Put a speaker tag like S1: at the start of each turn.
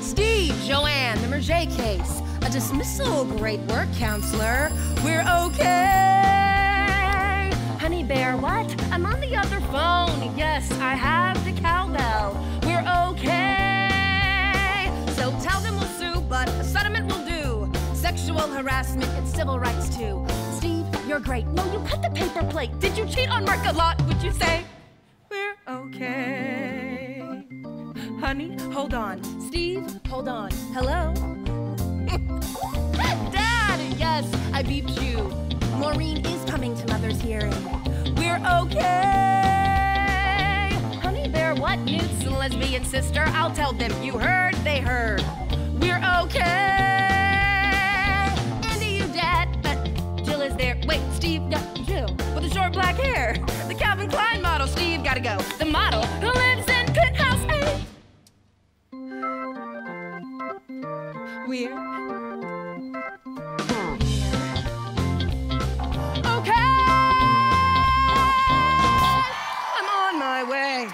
S1: Steve, Joanne, the Merget case. A dismissal, great work, counselor. We're okay. Honey Bear, what? I'm on the other phone. Yes, I have the cowbell. We're okay. So tell them we'll sue, but a settlement will do. Sexual harassment and civil rights too. Steve, you're great. No, you cut the paper plate. Did you cheat on Mark a lot, would you say? Honey, hold on. Steve, hold on. Hello? Dad, yes, I beeped you. Maureen is coming to Mother's hearing. We're okay. Honey Bear, what? Newt's lesbian sister. I'll tell them you heard, they heard. We're okay. Andy, you dad. Uh, Jill is there. Wait, Steve, no, Jill, with the short black hair. The Calvin Klein model. Steve, gotta go. we're okay. I'm on my way.